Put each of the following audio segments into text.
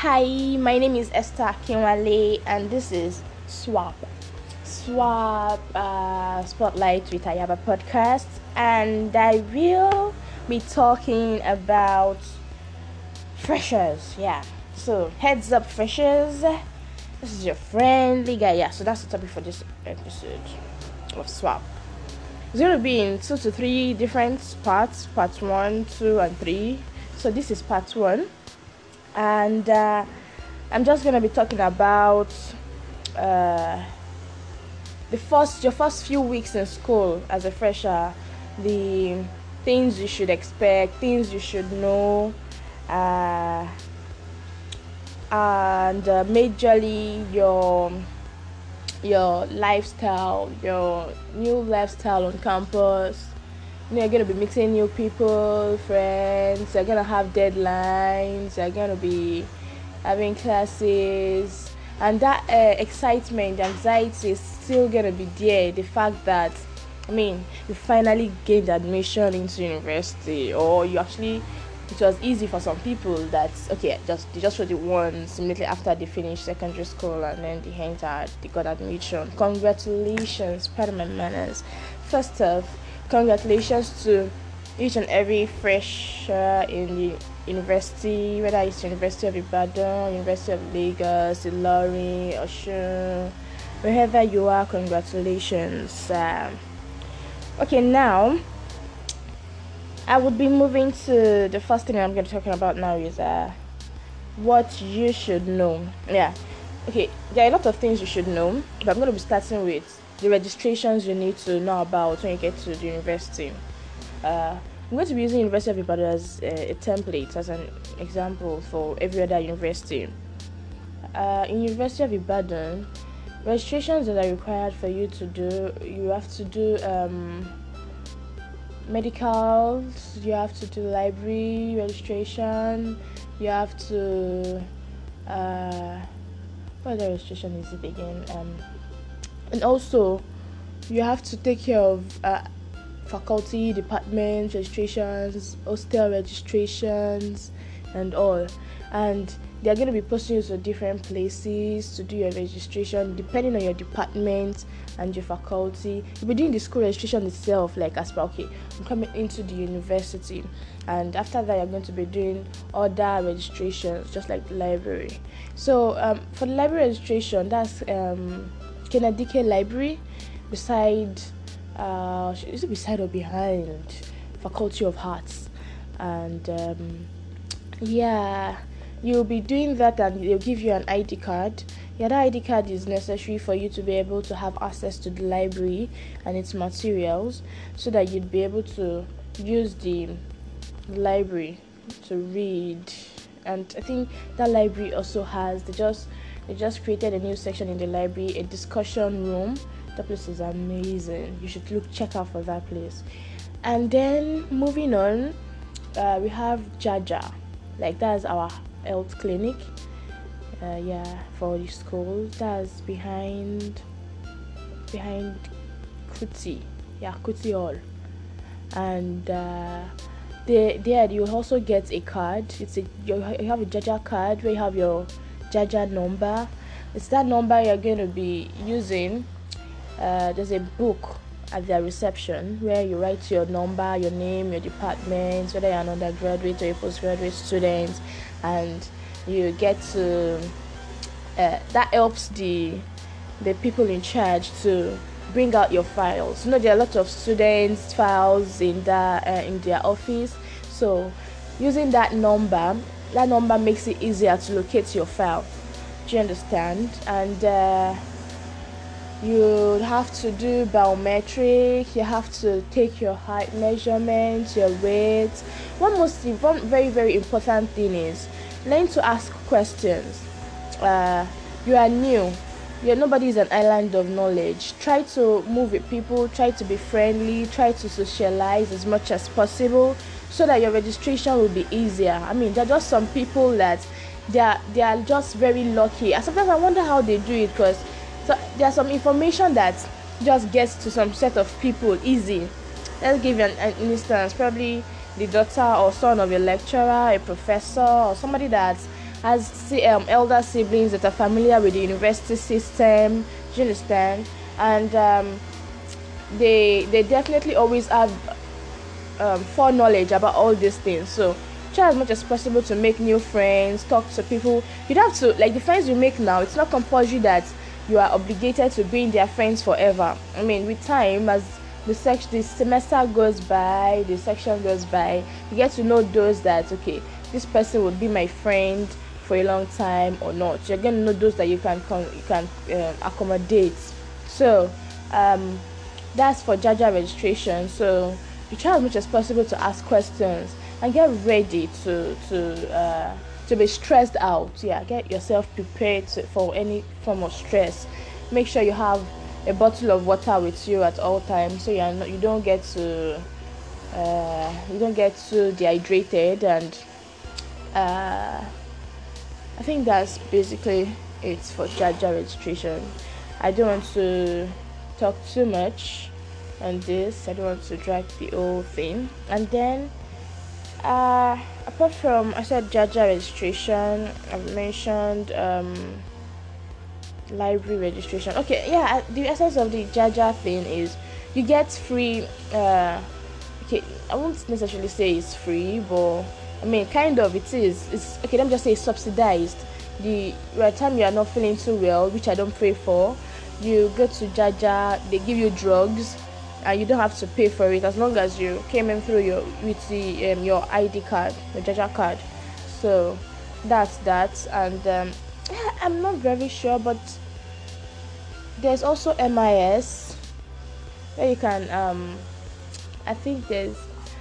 Hi, my name is Esther Akinwale, and this is Swap. Swap uh, Spotlight with Ayaba podcast, and I will be talking about freshers. Yeah, so heads up, freshers. This is your friendly guy. Yeah, so that's the topic for this episode of Swap. It's to be in two to three different parts part one, two, and three. So, this is part one, and uh, I'm just to be talking about uh, the first your first few weeks in school as a fresher, the things you should expect, things you should know, uh, and uh, majorly your your lifestyle, your new lifestyle on campus. You know, you're gonna be meeting new people, friends. You're gonna have deadlines. You're gonna be having classes, and that uh, excitement, the anxiety is still gonna be there. The fact that, I mean, you finally gained admission into university, or you actually it was easy for some people that okay just they just wrote the ones immediately after they finished secondary school and then they entered they got admission congratulations pardon my manners first off congratulations to each and every fresher in the university whether it's university of ibadan university of lagos ilorin osun wherever you are congratulations um, okay now I would be moving to the first thing I'm going to be talking about now is uh, what you should know. Yeah, okay, there are a lot of things you should know, but I'm going to be starting with the registrations you need to know about when you get to the university. Uh, I'm going to be using University of Ibadan as a, a template, as an example for every other university. Uh, in University of Ibadan, registrations that are required for you to do, you have to do. Um, medicals you have to do library registration you have to uh, what other registration is it again um, and also you have to take care of uh, faculty department registrations hostel registrations and all. And they're going to be posting you to different places to do your registration depending on your department and your faculty. You'll be doing the school registration itself like as per okay i'm coming into the university. And after that you're going to be doing other registrations just like the library. So um, for the library registration that's um Kenneth Dike library beside uh is it beside or behind faculty of arts? And um, yeah you'll be doing that and they'll give you an id card. Yeah that id card is necessary for you to be able to have access to the library and its materials so that you'd be able to use the library to read. And i think that library also has they just they just created a new section in the library a discussion room. That place is amazing. You should look check out for that place. And then moving on uh, we have jaja. Like that's our health clinic. Uh, yeah for the school. That's behind behind kuti yeah kuti hall. And uh, there, there you also get a card. It's a you have a jaja card where you have your jaja number it's that number you're going to be using uh, there's a book at their reception where you write your number, your name, your department, whether you're an undergraduate or a postgraduate student, and you get to uh, that helps the the people in charge to bring out your files. You know there are a lot of students' files in the uh, in their office, so using that number, that number makes it easier to locate your file. Do you understand? And uh, you have to do biometric you have to take your height measurements your weight. One most one very very important thing is learn to ask questions. Uh, you are new. You're nobody is an island of knowledge. Try to move with people try to be friendly try to socialize as much as possible so that your registration will be easier i mean there are just some people that they are they are just very lucky and sometimes i wonder how they do it because so there's some information that just gets to some set of people easy let's give an, an instance probably the daughter or son of a lecturer a professor or somebody that has um, elder siblings that are familiar with the university system. Do you understand? And um, they they definitely always have um, foreknowledge about all these things. So try as much as possible to make new friends, talk to people. You don't have to like the friends you make now. It's not compulsory that you are obligated to being their friends forever. I mean, with time, as the section, the semester goes by, the section goes by, you get to know those that okay, this person would be my friend for a long time or not. You're gonna know those that you can you can uh, accommodate. So um, that's for Jaja registration. So you try as much as possible to ask questions and get ready to to uh, to be stressed out. Yeah, get yourself prepared to, for any form of stress. Make sure you have a bottle of water with you at all times, so you not, you don't get to uh, you don't get too dehydrated. And uh, I think that's basically it for Jaja registration. I don't want to talk too much on this. I don't want to drag the whole thing. And then uh, apart from I said Jaja registration, I've mentioned um, library registration. Okay, yeah, the essence of the Jaja thing is you get free. Uh, okay, I won't necessarily say it's free, but I mean, kind of it is. It's okay. Let me just say subsidized. The right time you are not feeling too well, which I don't pray for, you go to Jaja. They give you drugs and you don't have to pay for it as long as you came in through your with the um, your ID card, your Jaja card. So that's that, and um, I'm not very sure, but there's also MIS where you can um, I think there's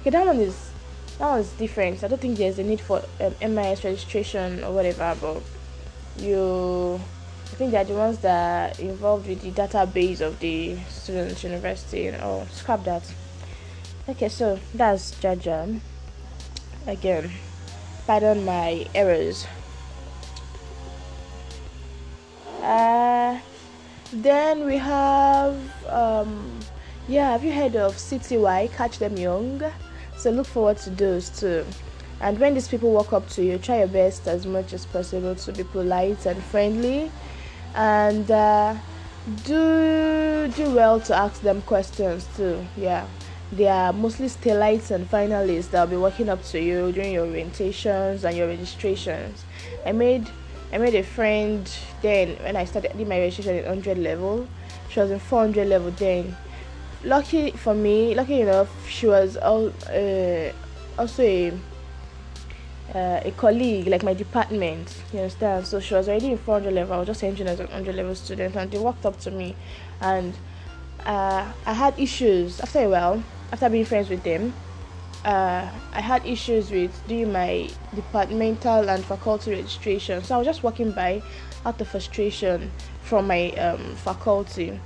okay that one is that one is different. I don't think there's a need for um, MIS registration or whatever, but you think they're the ones that are involved with the database of the students' university. Oh, scrap that. Okay, so that's Jaja. Again, pardon my errors. Uh, then we have um, yeah. Have you heard of CTY? Catch them young. So look forward to those too. And when these people walk up to you, try your best as much as possible to be polite and friendly and uh, do do well to ask them questions too. Yeah, they are mostly stellites and finalists that will be walking up to you during your orientations and your registrations. I made I made a friend then when I started doing my registration at 100 level. She was in 400 level then. Lucky for me, lucky enough, she was all, uh, also a uh, a colleague, like my department, you understand? So she was already in 400 level. I was just entering as an 100 level student, and they walked up to me, and uh, I had issues after a while. After being friends with them, uh, I had issues with doing my departmental and faculty registration. So I was just walking by out of frustration from my um, faculty.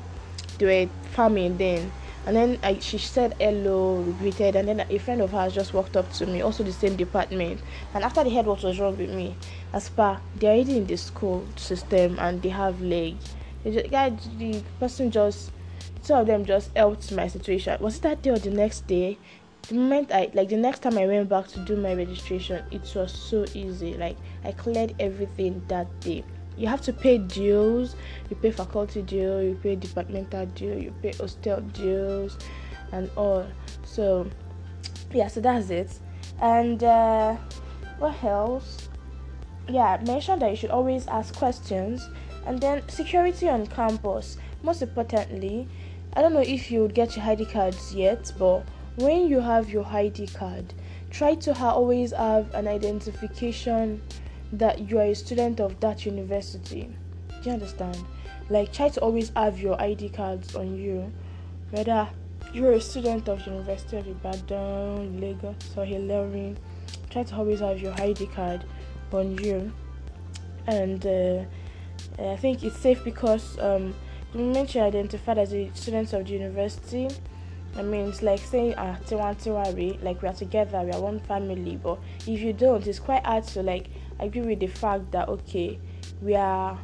They were farming then and then I, she said hello, greeted, and then a friend of hers just walked up to me, also the same department. And after they heard what was wrong with me, as per they're already in the school system and they have leg. The guy, the person just, two of them just helped my situation. Was it that day or the next day? The moment I like the next time I went back to do my registration, it was so easy. Like I cleared everything that day you have to pay dues. You pay faculty dues you pay departmental dues you pay hostel dues and all. So yeah so that's it. And uh, what else? Yeah mention that you should always ask questions. And then security on campus. Most importantly i don't know if you get your id cards yet but when you have your id card try to ha- always have an identification that you are a student of that university. Do you understand? Like try to always have your ID cards on you, whether you're a student of University of Ibadan, Lagos, or Ilorin. Try to always have your ID card on you, and uh, I think it's safe because um, the moment you're identified as a student of the university, I mean, it's like saying, ah, tiwa tiwari, like we are together, we are one family. But if you don't, it's quite hard to like agree with the fact that okay, we are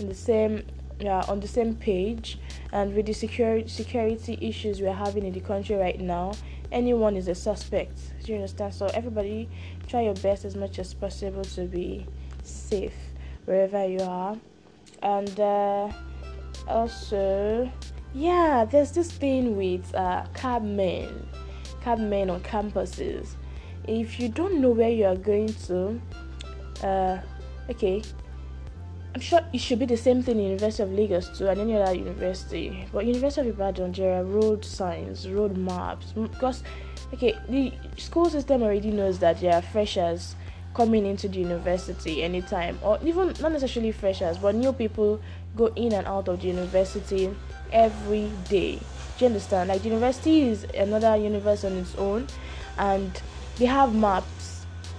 in the same we are on the same page and with the security security issues we're having in the country right now anyone is a suspect do you understand so everybody try your best as much as possible to be safe wherever you are. And uh, also, yeah, there's this thing with uh, cabmen, cabmen on campuses. If you don't know where you are going to, uh, okay, I'm sure it should be the same thing in University of Lagos too and any other university. But University of Ibadan, there are road signs, road maps. Because, okay, the school system already knows that there are freshers coming into the university anytime, or even not necessarily freshers, but new people go in and out of the university every day. Do you understand? Like the university is another universe on its own, and they have maps,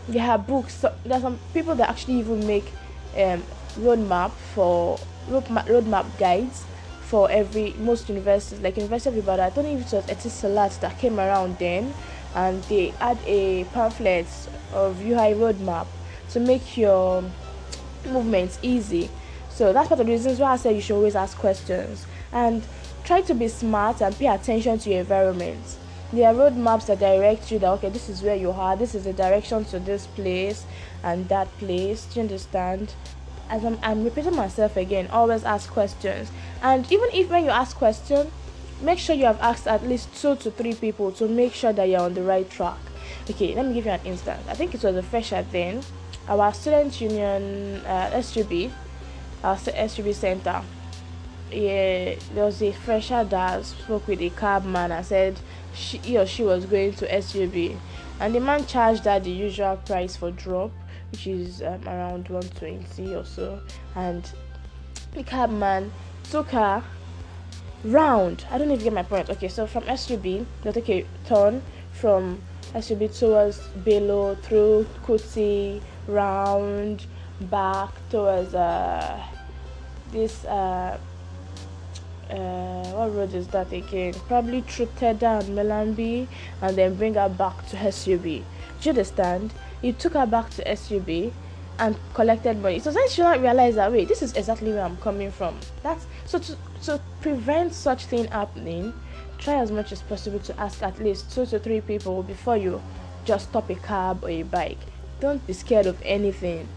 they have books. So there are some people that actually even make um, roadmap for roadmap, roadmap guides for every most universities like University of Ibadan. I don't know if it was Etisalat that came around then and they had a pamphlet of UI roadmap to make your movements easy. So that's part of the reasons why I said you should always ask questions and try to be smart and pay attention to your environment. There are roadmaps that direct you that okay, this is where you are, this is the direction to this place and that place. Do you understand? as I'm, I'm repeating myself again, always ask questions. And even if when you ask questions, make sure you have asked at least two to three people to make sure that you're on the right track. Okay, let me give you an instance. I think it was a fresher then. Our student union, uh, SUB, our SUB center, yeah, there was a fresher that spoke with a cabman and said she, he or she was going to SUB. And the man charged her the usual price for drop which is um, around 120 or so. And the cabman took her round. I don't you get my point. Okay so from sub they'll take a turn from sub towards below through kuti round back towards uh this uh uh, what road is that again? Probably through Tedder and Mellanby and then bring her back to SUB. Do you understand? He took her back to SUB and collected money. So then she not realize that wait, this is exactly where I'm coming from. That's so to to prevent such thing happening, try as much as possible to ask at least two to three people before you just stop a cab or a bike. Don't be scared of anything.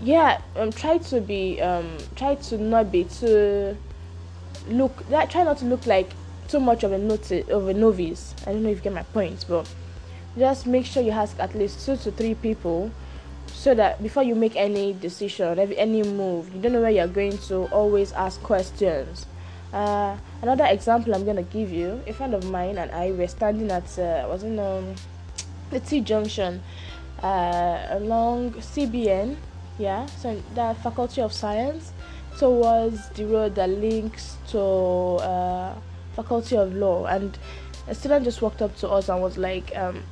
Yeah, um, try to be um, try to not be too look. That try not to look like too much of a notice of a novice. I don't know if you get my point, but just make sure you ask at least two to three people so that before you make any decision any move you don't know where you're going to always ask questions uh, another example i'm to give you a friend of mine and i were standing at uh, was in um, the t junction uh, along cbn yeah so the faculty of science towards the road that links to uh, faculty of law and a student just walked up to us and was like um,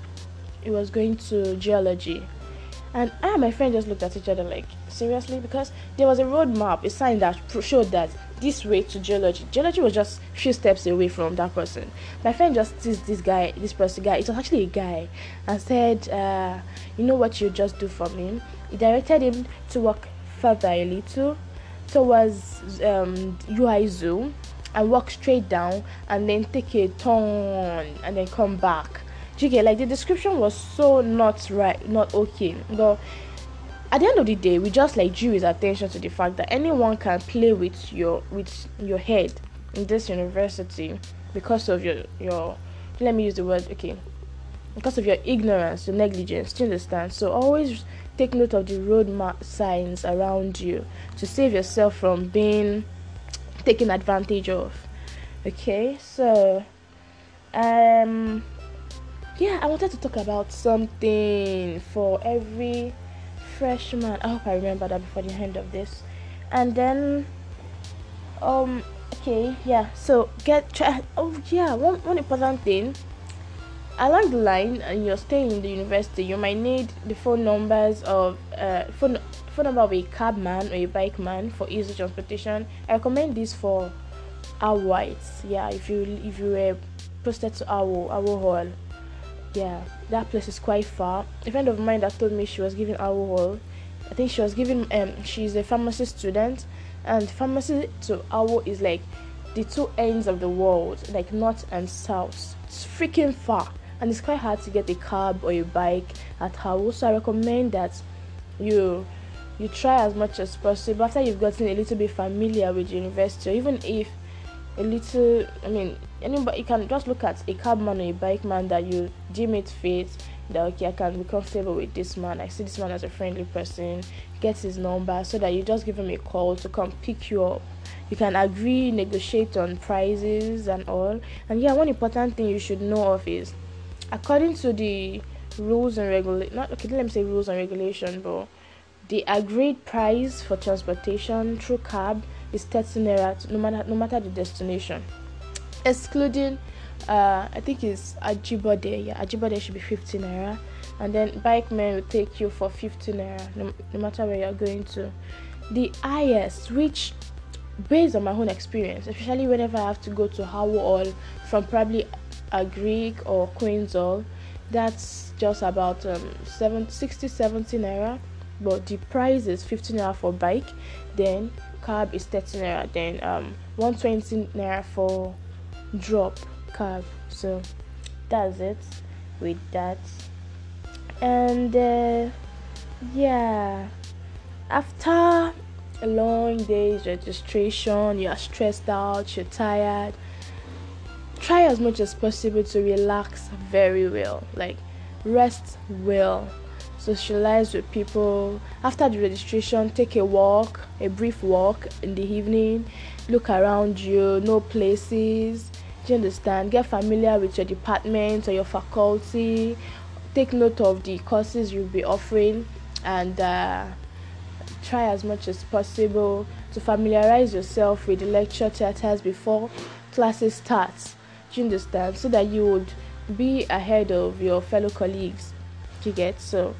he was going to geology. And I and my friend just looked at each other like, seriously? Because there was a road map, a sign that showed that this way to geology. Geology was just a few steps away from that person. My friend just teased this guy, this person guy. It was actually a guy, and said, uh, "You know what you just do for me?" He directed him to walk further a little towards um, UI Zoo and walk straight down, and then take a turn and then come back you get like the description was so not right, not okay. But at the end of the day, we just like drew his attention to the fact that anyone can play with your with your head in this university because of your your let me use the word okay because of your ignorance, your negligence. Do you understand? So always take note of the road signs around you to save yourself from being taken advantage of. Okay, so um yeah, I wanted to talk about something for every freshman. I hope I remember that before the end of this. And then, um, okay, yeah. So get try. Oh yeah, one one important thing. Along the line, and you're staying in the university, you might need the phone numbers of uh phone phone number of a cabman or a bike man for easy transportation. I recommend this for Awoites. Yeah, if you if you were posted to Awo Awo hall yeah, that place is quite far. A friend of mine that told me she was giving Awo Hall I think she was giving um she's a pharmacy student and pharmacy to Awo is like the two ends of the world, like north and south. It's freaking far and it's quite hard to get a cab or a bike at Awo. So I recommend that you you try as much as possible after you've gotten a little bit familiar with the university, even if a little, I mean, anybody you can just look at a cabman or a bike man that you deem it fit that okay I can be comfortable with this man. I see this man as a friendly person, get his number so that you just give him a call to come pick you up. You can agree, negotiate on prices and all. And yeah, one important thing you should know of is according to the rules and regulation not okay let me say rules and regulation but the agreed price for transportation through cab is 30 naira no matter no matter the destination. Excluding uh i think it's ajibode yeah ajibode should be 15 naira and then bike man will take you for 15 naira no, no matter where you're going to. The highest which based on my own experience especially whenever i have to go to Awo Hall from probably a Greek or Hall that's just about um, 7, 60 70 naira. But the price is 15 naira for bike then cab is 30 naira then um 120 naira for drop cab. So that's it with that. And uh, yeah after a long day's registration you're stressed out you're tired try as much as possible to relax very well like rest well socialize with people. After the registration take a walk a brief walk in the evening look around you know places do you understand? Get familiar with your department or your faculty take note of the courses you'll be offering and uh, try as much as possible to familiarize yourself with the lecture theaters before classes start you understand so that you would be ahead of your fellow colleagues. You get? So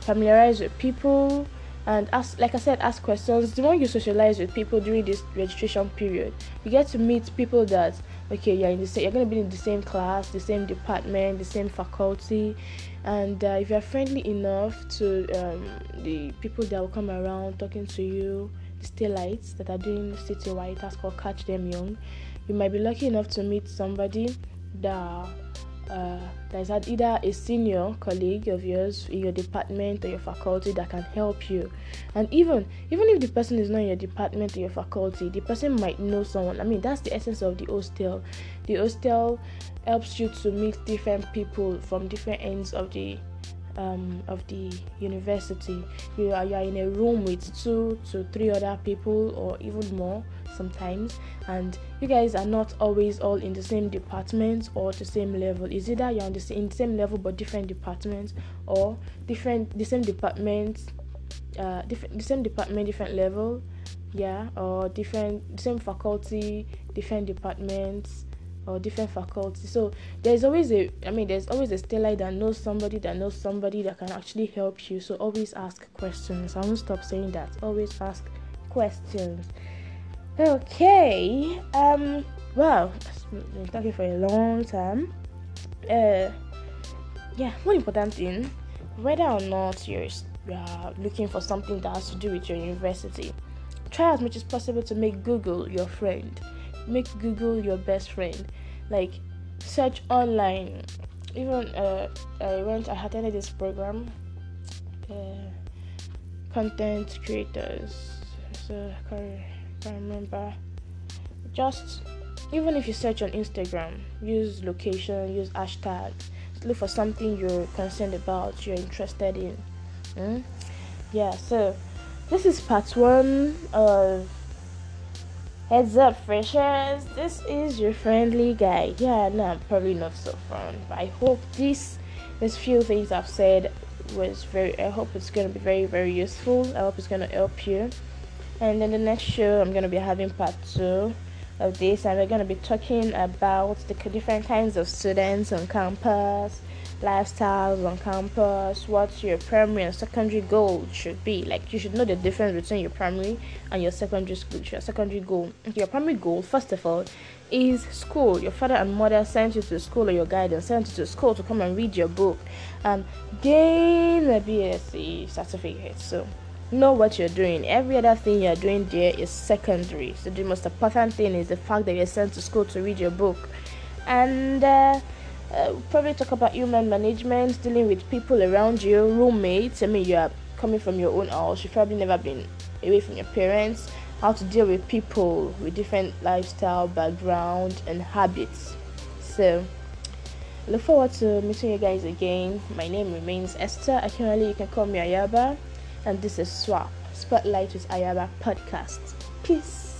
familiarize with people and ask like i said ask questions. The more you socialize with people during this registration period you get to meet people that okay you're in the same you're going to be in the same class the same department the same faculty. And uh, if you're friendly enough to um, the people that will come around talking to you the stylites that are doing CTY that's called catch them young you might be lucky enough to meet somebody that uh, there's either a senior colleague of yours in your department or your faculty that can help you. And even even if the person is not in your department or your faculty the person might know someone. I mean that's the essence of the hostel. The hostel helps you to meet different people from different ends of the um, of the university. You are, you are in a room with two to three other people or even more sometimes and you guys are not always all in the same department or the same level is either you're on the same, the same level but different departments or different the same department uh different the same department different level yeah or different same faculty different departments or different faculty So there's always a I mean there's always a stellar that knows somebody that knows somebody that can actually help you. So always ask questions. I won't stop saying that. Always ask questions. Okay. Um well been talking for a long time. Uh yeah, one important thing, whether or not you're looking for something that has to do with your university, try as much as possible to make Google your friend make Google your best friend. Like search online. Even uh, I went, I attended this program. Uh, content creators. So Can't remember. Just even if you search on Instagram, use location, use hashtags. Look for something you're concerned about, you're interested in. Mm? Yeah. So this is part one of Heads up, freshers! This is your friendly guy. Yeah, no, probably not so fun, but I hope this, this few things I've said was very. I hope it's gonna be very, very useful. I hope it's gonna help you. And then the next show, I'm gonna be having part two of this, and we're gonna be talking about the different kinds of students on campus lifestyles on campus, what your primary and secondary goal should be. Like you should know the difference between your primary and your secondary school. Your secondary goal. Your primary goal, first of all, is school. Your father and mother sent you to school or your guidance sent you to school to come and read your book um, and gain a BSc certificate. So know what you're doing. Every other thing you're doing there is secondary. So the most important thing is the fact that you're sent to school to read your book. And uh, uh, probably talk about human management, dealing with people around you, roommates. I mean, you are coming from your own house. You've probably never been away from your parents. How to deal with people with different lifestyle, background, and habits. So, look forward to meeting you guys again. My name remains Esther Akinwale. You can call me Ayaba, and this is Swap Spotlight with Ayaba podcast. Peace.